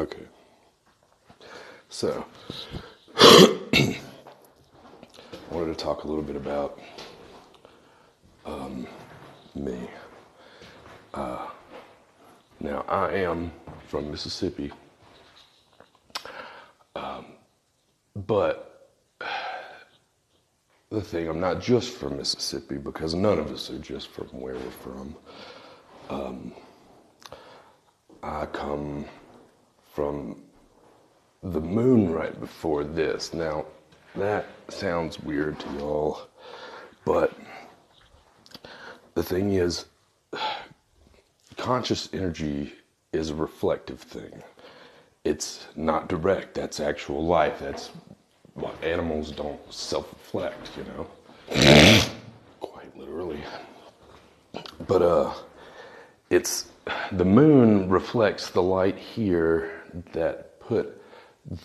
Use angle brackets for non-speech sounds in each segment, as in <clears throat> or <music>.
Okay. So, I <clears throat> wanted to talk a little bit about um, me. Uh, now, I am from Mississippi, um, but the thing, I'm not just from Mississippi because none of us are just from where we're from. Um, I come from the moon right before this. Now, that sounds weird to y'all, but the thing is, <sighs> conscious energy is a reflective thing. It's not direct, that's actual life. That's what animals don't self reflect, you know? <coughs> Quite literally. But, uh, it's the moon reflects the light here that put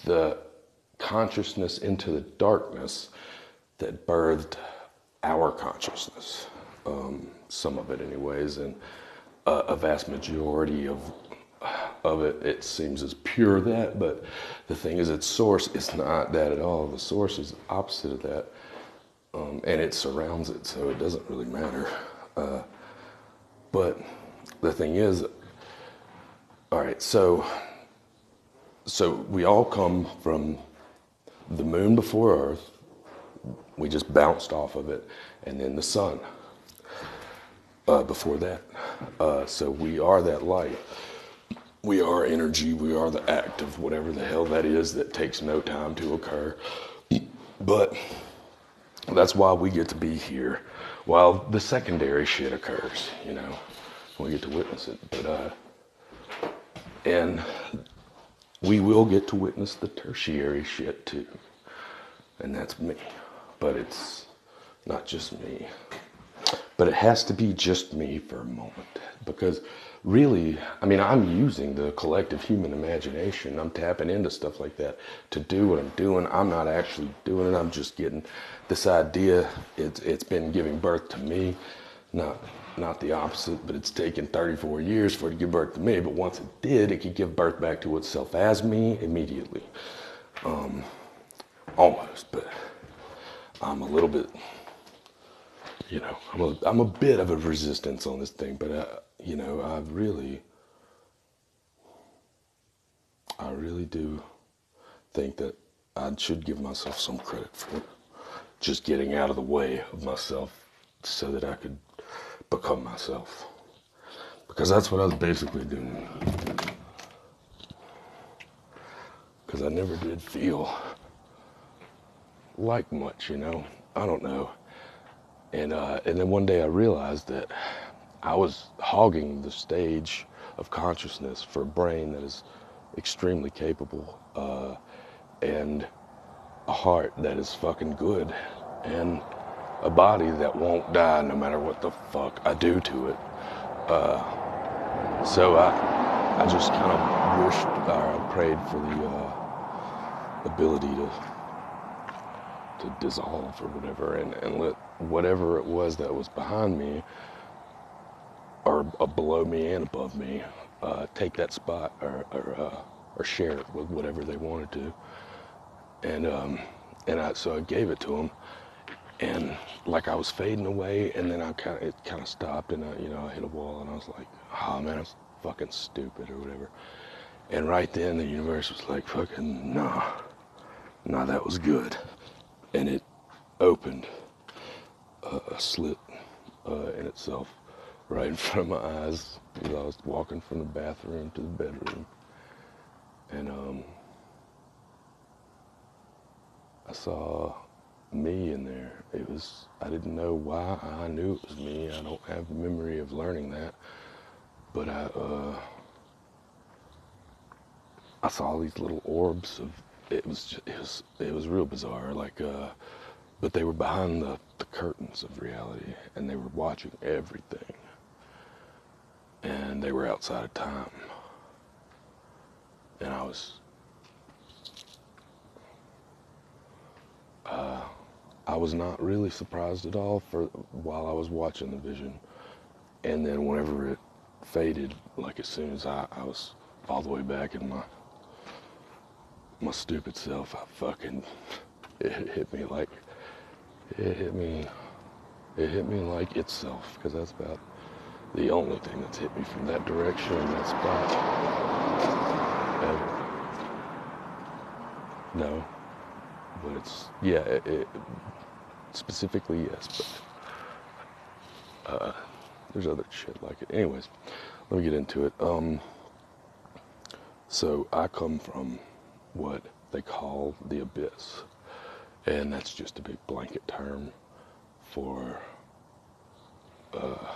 the consciousness into the darkness that birthed our consciousness. Um, some of it, anyways, and uh, a vast majority of of it, it seems is pure that. But the thing is, its source is not that at all. The source is opposite of that, um, and it surrounds it, so it doesn't really matter. Uh, but the thing is, all right, so so we all come from the moon before Earth. We just bounced off of it, and then the sun uh, before that. Uh, so we are that light. We are energy. We are the act of whatever the hell that is that takes no time to occur. But that's why we get to be here while the secondary shit occurs, you know. We get to witness it. But, uh, and we will get to witness the tertiary shit too. And that's me. But it's not just me. But it has to be just me for a moment. Because really, I mean, I'm using the collective human imagination. I'm tapping into stuff like that to do what I'm doing. I'm not actually doing it. I'm just getting this idea. It's, it's been giving birth to me, not not the opposite, but it's taken 34 years for it to give birth to me. But once it did, it could give birth back to itself as me immediately. Um, almost, but I'm a little bit, you know, I'm a, I'm a bit of a resistance on this thing, but, uh, you know, I really, I really do think that I should give myself some credit for just getting out of the way of myself so that I could become myself. Because that's what I was basically doing. Because I never did feel like much, you know. I don't know. And uh, and then one day I realized that I was hogging the stage of consciousness for a brain that is extremely capable uh, and a heart that is fucking good and a body that won't die no matter what the fuck I do to it. Uh, so I, I just kind of wished, or I prayed for the uh, ability to to dissolve or whatever, and, and let whatever it was that was behind me, or uh, below me and above me, uh, take that spot or or, uh, or share it with whatever they wanted to. And um, and I so I gave it to them and like I was fading away, and then I kind of it kind of stopped, and I, you know I hit a wall, and I was like, oh man, I'm fucking stupid or whatever. And right then the universe was like, fucking nah, nah, that was good, and it opened a, a slit uh, in itself right in <laughs> front of my eyes as I was walking from the bathroom to the bedroom, and um, I saw me in there. It was, I didn't know why I knew it was me. I don't have the memory of learning that. But I, uh, I saw these little orbs of, it was, just, it was, it was real bizarre. Like, uh, but they were behind the, the curtains of reality and they were watching everything. And they were outside of time. And I was, uh, I was not really surprised at all for while I was watching the vision. And then whenever it faded, like as soon as I, I was all the way back in my my stupid self, I fucking, it hit me like, it hit me, it hit me like itself, because that's about the only thing that's hit me from that direction in that spot ever. No, but it's, yeah, it, it, specifically yes, but uh, there's other shit like it. Anyways, let me get into it. Um, so I come from what they call the abyss, and that's just a big blanket term for uh,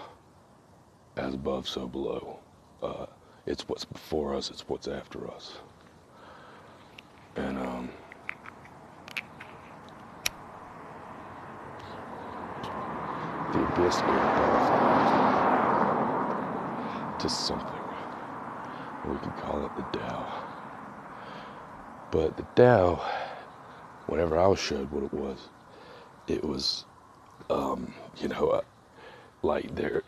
as above, so below. Uh, it's what's before us, it's what's after us. And um, to something. We can call it the Tao. But the Tao, whenever I was showed what it was, it was, um, you know, uh, like there,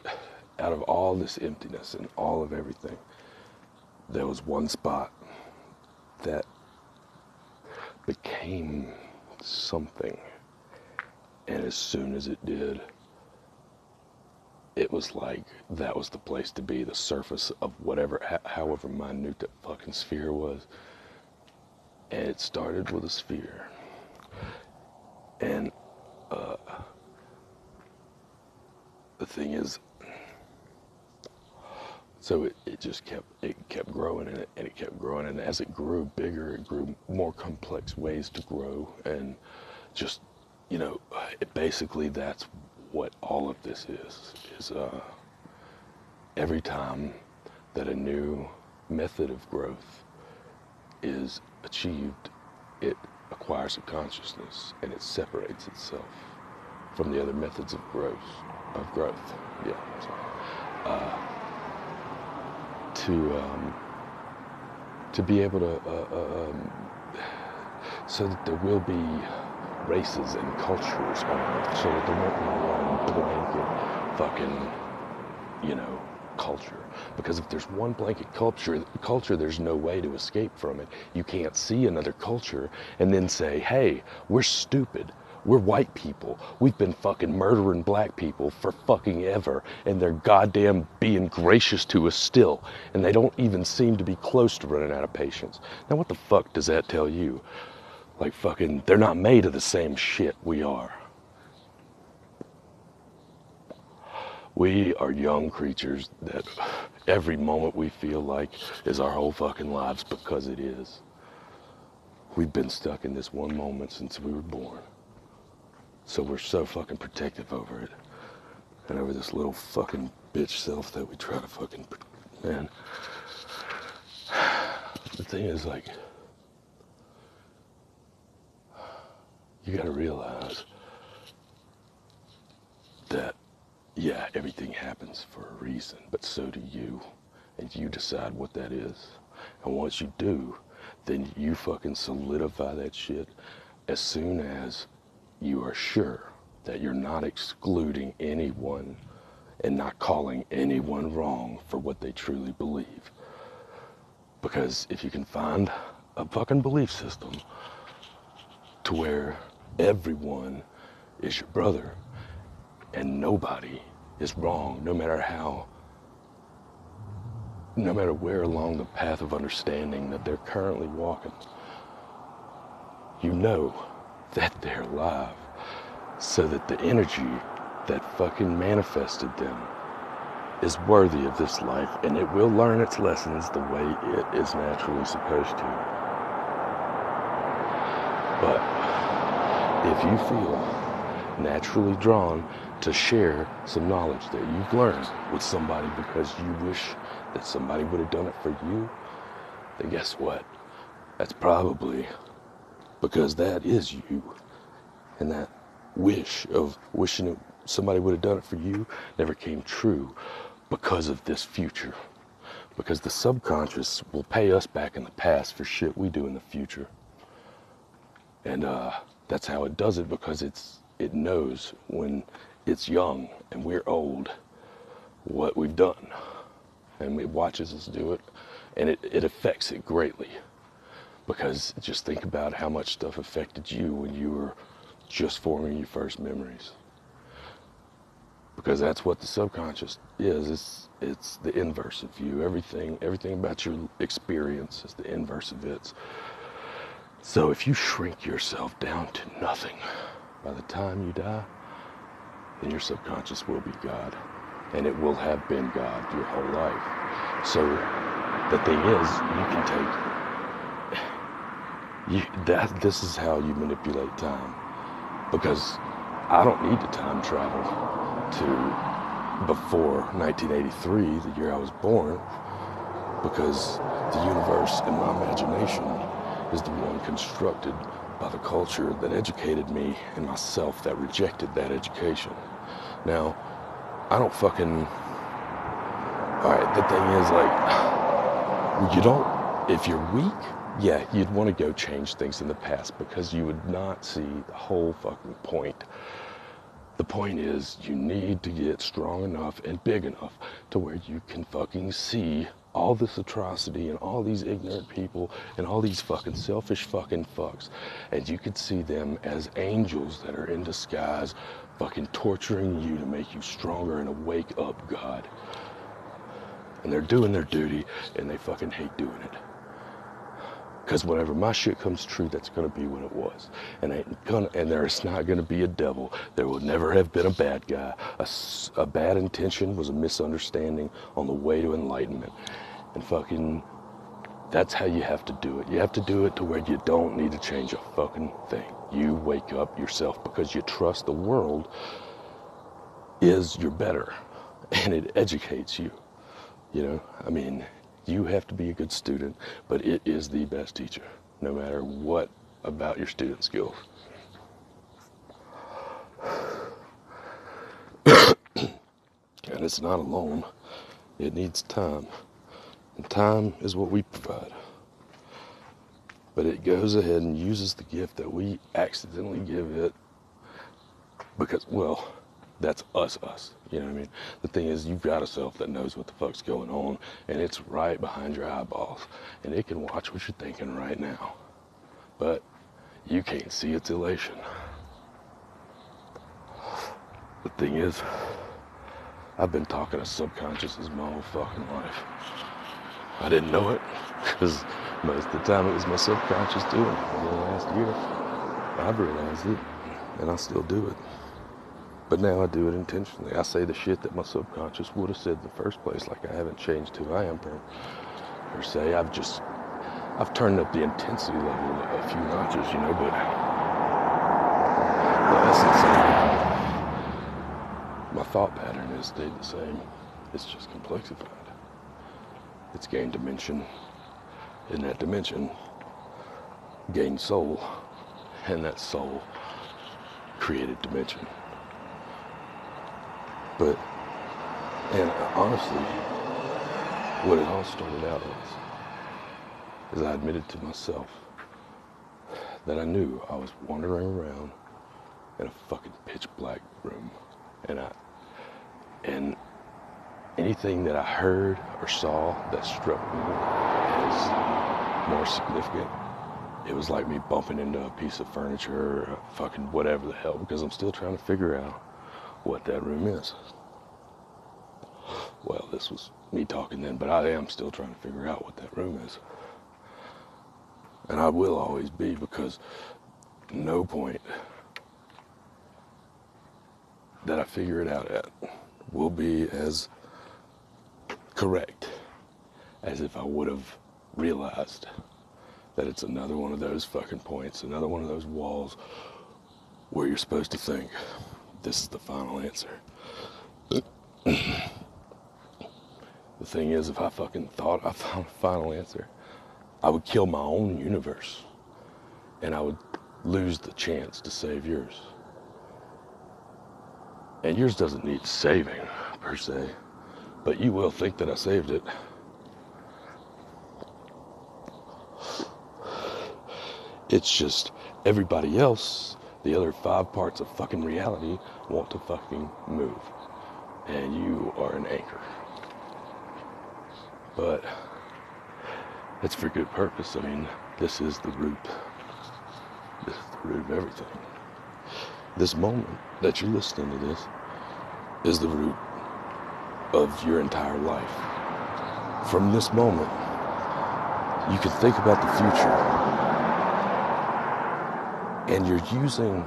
out of all this emptiness and all of everything, there was one spot that became something. And as soon as it did, it was like that was the place to be the surface of whatever however minute that fucking sphere was. And it started with a sphere. And uh, the thing is so it, it just kept it kept growing and it, and it kept growing. And as it grew bigger it grew more complex ways to grow. And just you know it basically that's what all of this is is uh, every time that a new method of growth is achieved, it acquires a consciousness and it separates itself from the other methods of growth. Of growth, yeah. Uh, to um, to be able to, uh, uh, um, so that there will be races and cultures on Earth so that there won't be one blanket fucking, you know, culture. Because if there's one blanket culture, culture, there's no way to escape from it. You can't see another culture and then say, hey, we're stupid. We're white people. We've been fucking murdering black people for fucking ever, and they're goddamn being gracious to us still, and they don't even seem to be close to running out of patience. Now, what the fuck does that tell you? Like fucking, they're not made of the same shit we are. We are young creatures that every moment we feel like is our whole fucking lives because it is. We've been stuck in this one moment since we were born. So we're so fucking protective over it. And over this little fucking bitch self that we try to fucking, man. <sighs> The thing is, like, you got to realize that, yeah, everything happens for a reason, but so do you. And you decide what that is. And once you do, then you fucking solidify that shit as soon as you are sure that you're not excluding anyone and not calling anyone wrong for what they truly believe. Because if you can find a fucking belief system to where everyone is your brother and nobody is wrong no matter how no matter where along the path of understanding that they're currently walking. You know that they're alive so that the energy that fucking manifested them is worthy of this life and it will learn its lessons the way it is naturally supposed to. But if you feel naturally drawn to share some knowledge that you've learned with somebody because you wish that somebody would have done it for you, then guess what? That's probably because that is you. And that wish of wishing somebody would have done it for you never came true because of this future. Because the subconscious will pay us back in the past for shit we do in the future. And uh, that's how it does it because it's it knows when it's young and we're old what we've done and it watches us do it and it, it affects it greatly Because just think about how much stuff affected you when you were just forming your first memories. Because that's what the subconscious is. It's it's the inverse of you. Everything everything about your experience is the inverse of its. So if you shrink yourself down to nothing by the time you die, then your subconscious will be God. And it will have been God your whole life. So the thing is, you can take <sighs> you, that. This is how you manipulate time, because I don't need to time travel to before 1983, the year I was born, because the universe in my imagination is the one constructed by the culture that educated me and myself that rejected that education. Now, I don't fucking. Alright, the thing is, like, <sighs> you don't. If you're weak, yeah, you'd want to go change things in the past because you would not see the whole fucking point. The point is, you need to get strong enough and big enough to where you can fucking see all this atrocity and all these ignorant people and all these fucking selfish fucking fucks. And you could see them as angels that are in disguise, fucking torturing you to make you stronger and a wake up God. And they're doing their duty and they fucking hate doing it. Because whenever my shit comes true, that's gonna be what it was. And ain't gonna, and there's not gonna be a devil. There will never have been a bad guy. A, a bad intention was a misunderstanding on the way to enlightenment. And fucking, that's how you have to do it. You have to do it to where you don't need to change a fucking thing. You wake up yourself because you trust the world is your better <laughs> and it educates you. You know, I mean, you have to be a good student, but it is the best teacher, no matter what about your student skills. <coughs> and it's not alone, it needs time. And time is what we provide. But it goes ahead and uses the gift that we accidentally give it because, well, that's us, us. You know what I mean? The thing is, you've got a self that knows what the fuck's going on, and it's right behind your eyeballs, and it can watch what you're thinking right now. But you can't see its elation. The thing is, I've been talking to subconsciouses my whole fucking life. I didn't know it, because most of the time it was my subconscious doing it. For the last year, I've realized it, and I still do it. But now I do it intentionally. I say the shit that my subconscious would have said in the first place, like I haven't changed who I am per, per se. I've just, I've turned up the intensity level a few notches, you know, but the essence of my thought pattern has stayed the same. It's just complexified. It's gained dimension. In that dimension, gained soul. And that soul created dimension. But, and honestly, what it all started out as is I admitted to myself that I knew I was wandering around in a fucking pitch black room. And I, and anything that I heard or saw that struck me as more significant, it was like me bumping into a piece of furniture or fucking whatever the hell, because I'm still trying to figure out what that room is. Well, this was me talking then, but I am still trying to figure out what that room is. And I will always be because no point that I figure it out at will be as correct as if I would have realized that it's another one of those fucking points, another one of those walls where you're supposed to think this is the final answer. the thing is, if I fucking thought I found a final answer, I would kill my own universe and I would lose the chance to save yours. And yours doesn't need saving, per se, but you will think that I saved it. It's just everybody else the other five parts of fucking reality want to fucking move. And you are an anchor. But it's for good purpose. I mean, This is the root. This is the root of everything. This moment that you're listening to this is the root of your entire life. From this moment, you can think about the future. And you're using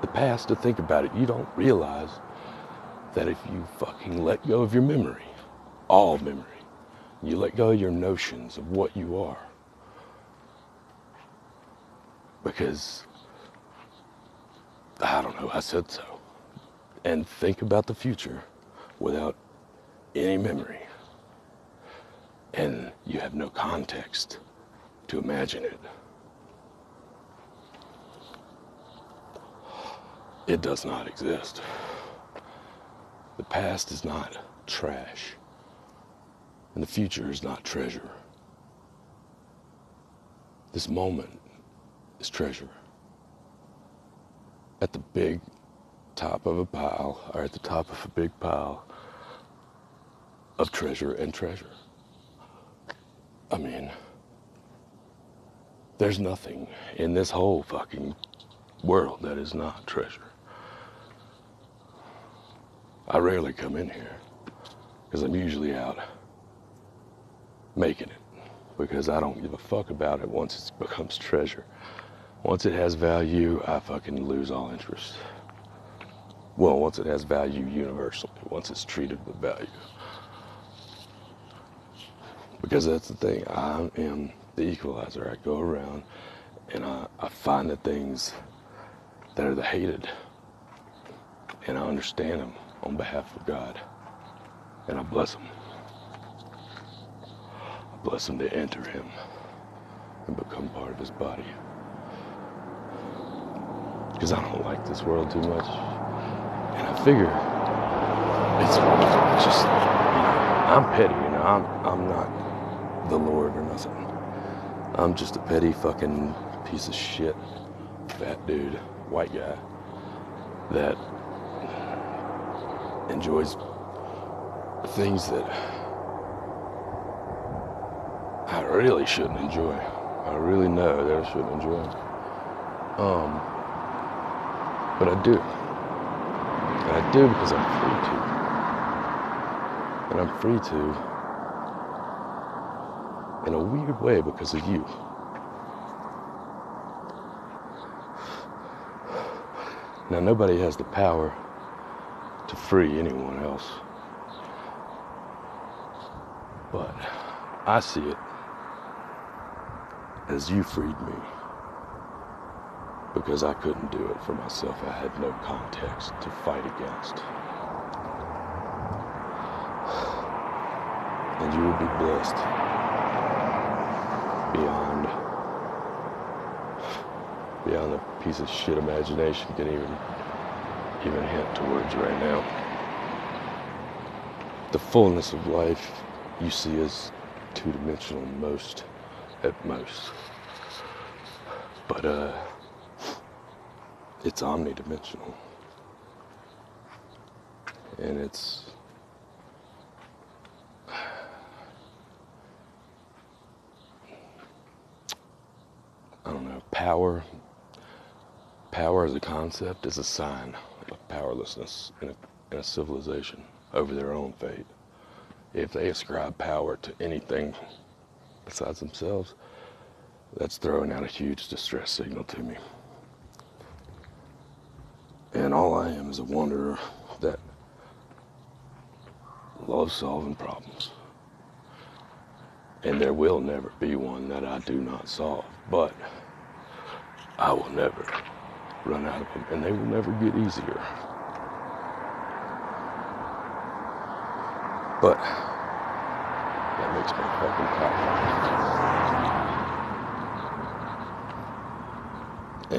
the past to think about it. You don't realize that if you fucking let go of your memory, all memory, you let go of your notions of what you are. Because, I don't know, I said so. And think about the future without any memory. And you have no context to imagine it. It does not exist. The past is not trash, and the future is not treasure. This moment is treasure. At the big top of a pile, or at the top of a big pile of treasure and treasure. I mean, there's nothing in this whole fucking world that is not treasure. I rarely come in here because I'm usually out making it because I don't give a fuck about it once it becomes treasure. Once it has value, I fucking lose all interest. Well, once it has value universally, once it's treated with value. Because that's the thing, I am the equalizer. I go around and I, I find the things that are the hated and I understand them on behalf of God. And I bless him. I bless him to enter him and become part of his body. Because I don't like this world too much. And I figure it's just, you know, I'm petty, you know, I'm, I'm not the Lord or nothing. I'm just a petty fucking piece of shit, fat dude, white guy that enjoys things that I really shouldn't enjoy. I really know that I shouldn't enjoy. Um, but I do. And I do because I'm free to. And I'm free to in a weird way because of you. Now, nobody has the power to free anyone else. But I see it as you freed me because I couldn't do it for myself. I had no context to fight against. And you will be blessed beyond beyond the piece of shit imagination can even even hint towards right now. The fullness of life you see is two dimensional most at most. But uh it's omnidimensional. And it's I don't know, power power as a concept is a sign of powerlessness in a, in a civilization over their own fate. If they ascribe power to anything besides themselves, that's throwing out a huge distress signal to me. And all I am is a wanderer that loves solving problems. And there will never be one that I do not solve, but I will never run out of them, and they will never get easier. But that makes me fucking tired.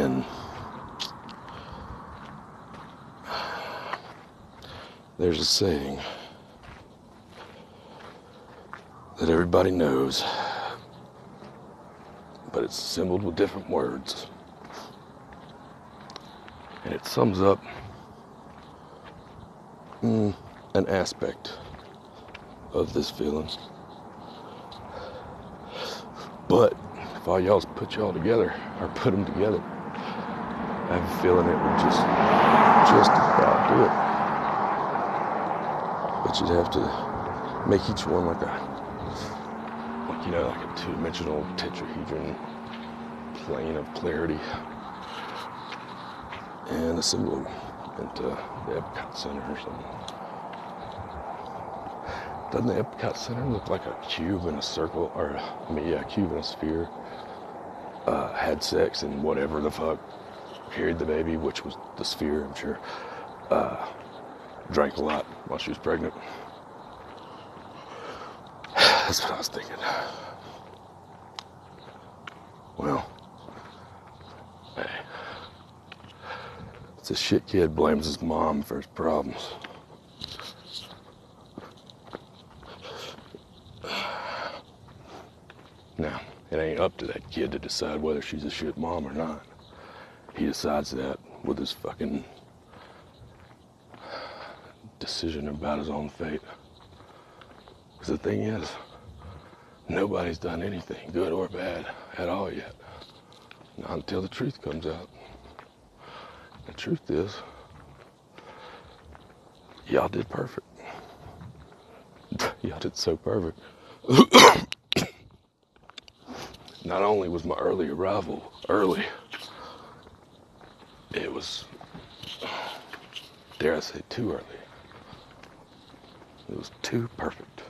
And there's a saying that everybody knows, but it's assembled with different words. It sums up mm, an aspect of this feeling. But if all y'all's put y'all together or put them together, I have a feeling it would just just about do it. But you'd have to make each one like a like you know like a two-dimensional tetrahedron plane of clarity and a assemble them into the Epcot Center or something. Doesn't the Epcot Center look like a cube in a circle, or I mean, yeah, a cube in a sphere? Uh, had sex and whatever the fuck, carried the baby, which was the sphere, I'm sure. Uh, drank a lot while she was pregnant. <sighs> That's what I was thinking. Well, a shit kid blames his mom for his problems. Now, it ain't up to that kid to decide whether she's a shit mom or not. He decides that with his fucking decision about his own fate. Because the thing is, nobody's done anything, good or bad, at all yet. Not until the truth comes out. The truth is, y'all did perfect. y'all did so perfect. <coughs> Not only was my early arrival early, it was, dare I say, too early. It was too perfect.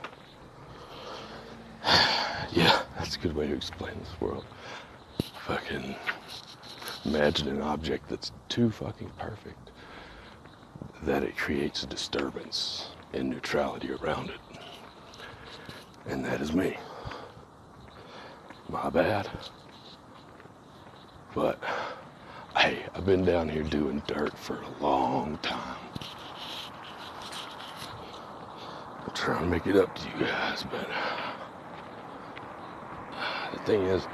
<sighs> yeah, that's a good way to explain this world. Fucking imagine an object that's too fucking perfect that it creates a disturbance in neutrality around it. And that is me. My bad. But hey, I've been down here doing dirt for a long time. I'm trying to make it up to you guys, but the thing is,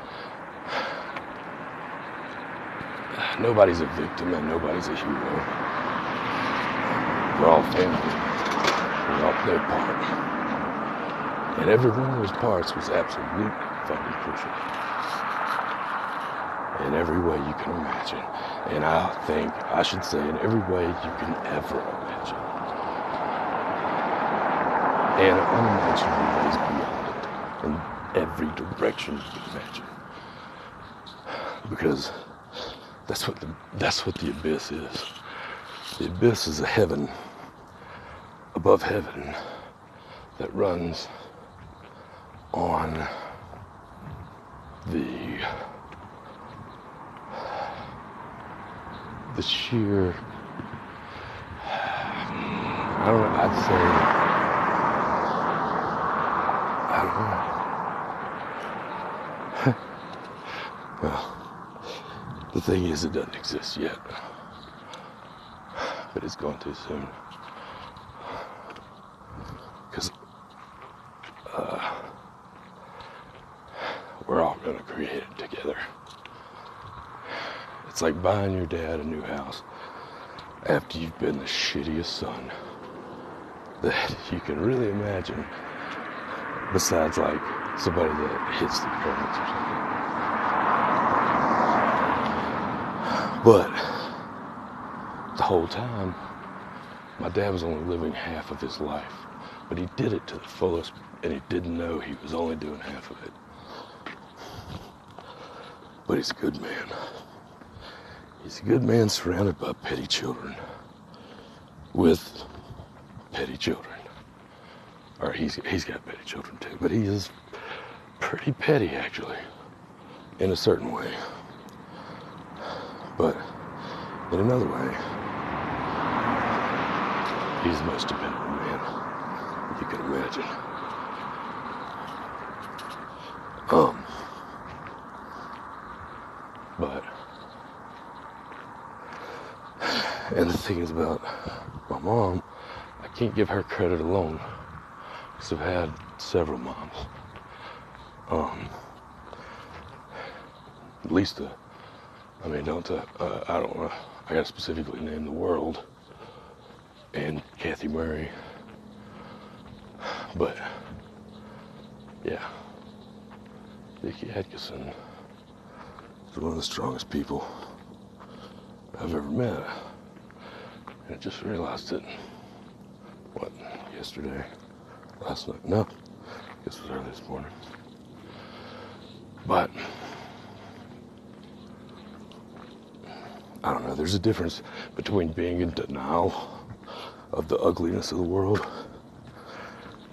nobody's a victim and nobody's a hero. We're all family. We all play a part. And every one of those parts was absolutely fucking crucial. In every way you can imagine. And I think, I should say, in every way you can ever imagine. And unimaginable ways beyond it. In every direction you can imagine. Because that's what the that's what the abyss is. The abyss is a heaven above heaven that runs on the the sheer I don't know, I'd say I don't know. <laughs> well, the thing is it doesn't exist yet. But it's going to soon. Because uh, we're all going to create it together. It's like buying your dad a new house after you've been the shittiest son that you can really imagine, besides like somebody that hits the parents or something. But the whole time, my dad was only living half of his life, but he did it to the fullest, and he didn't know he was only doing half of it. But he's a good man. He's a good man surrounded by petty children. With petty children. Or he's, he's got petty children too, but he is pretty petty actually, in a certain way. But in another way, he's the most dependable man you can imagine. Um, but, and the thing is about my mom, I can't give her credit alone because I've had several moms. Um, Lisa, I mean, don't, uh, uh, I don't know, I gotta specifically name the world and Kathy Murray. But, yeah, Vicky Atkinson, He's one of the strongest people I've ever met. And I just realized it. What, yesterday? Last night? No. It was early this morning. But I don't know, there's a difference between being in denial of the ugliness of the world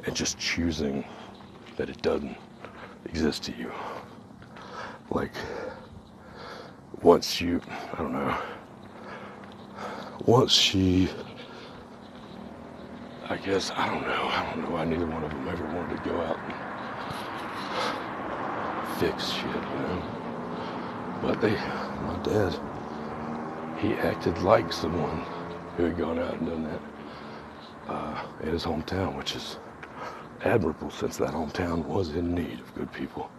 and just choosing that it doesn't exist to you. Like, once you, I don't know, once she, I guess, I don't know, I don't know why neither one of them ever wanted to go out and fix shit, you know. But they, my dad, he acted like someone who had gone out and done that uh, in his hometown, which is admirable since that hometown was in need of good people.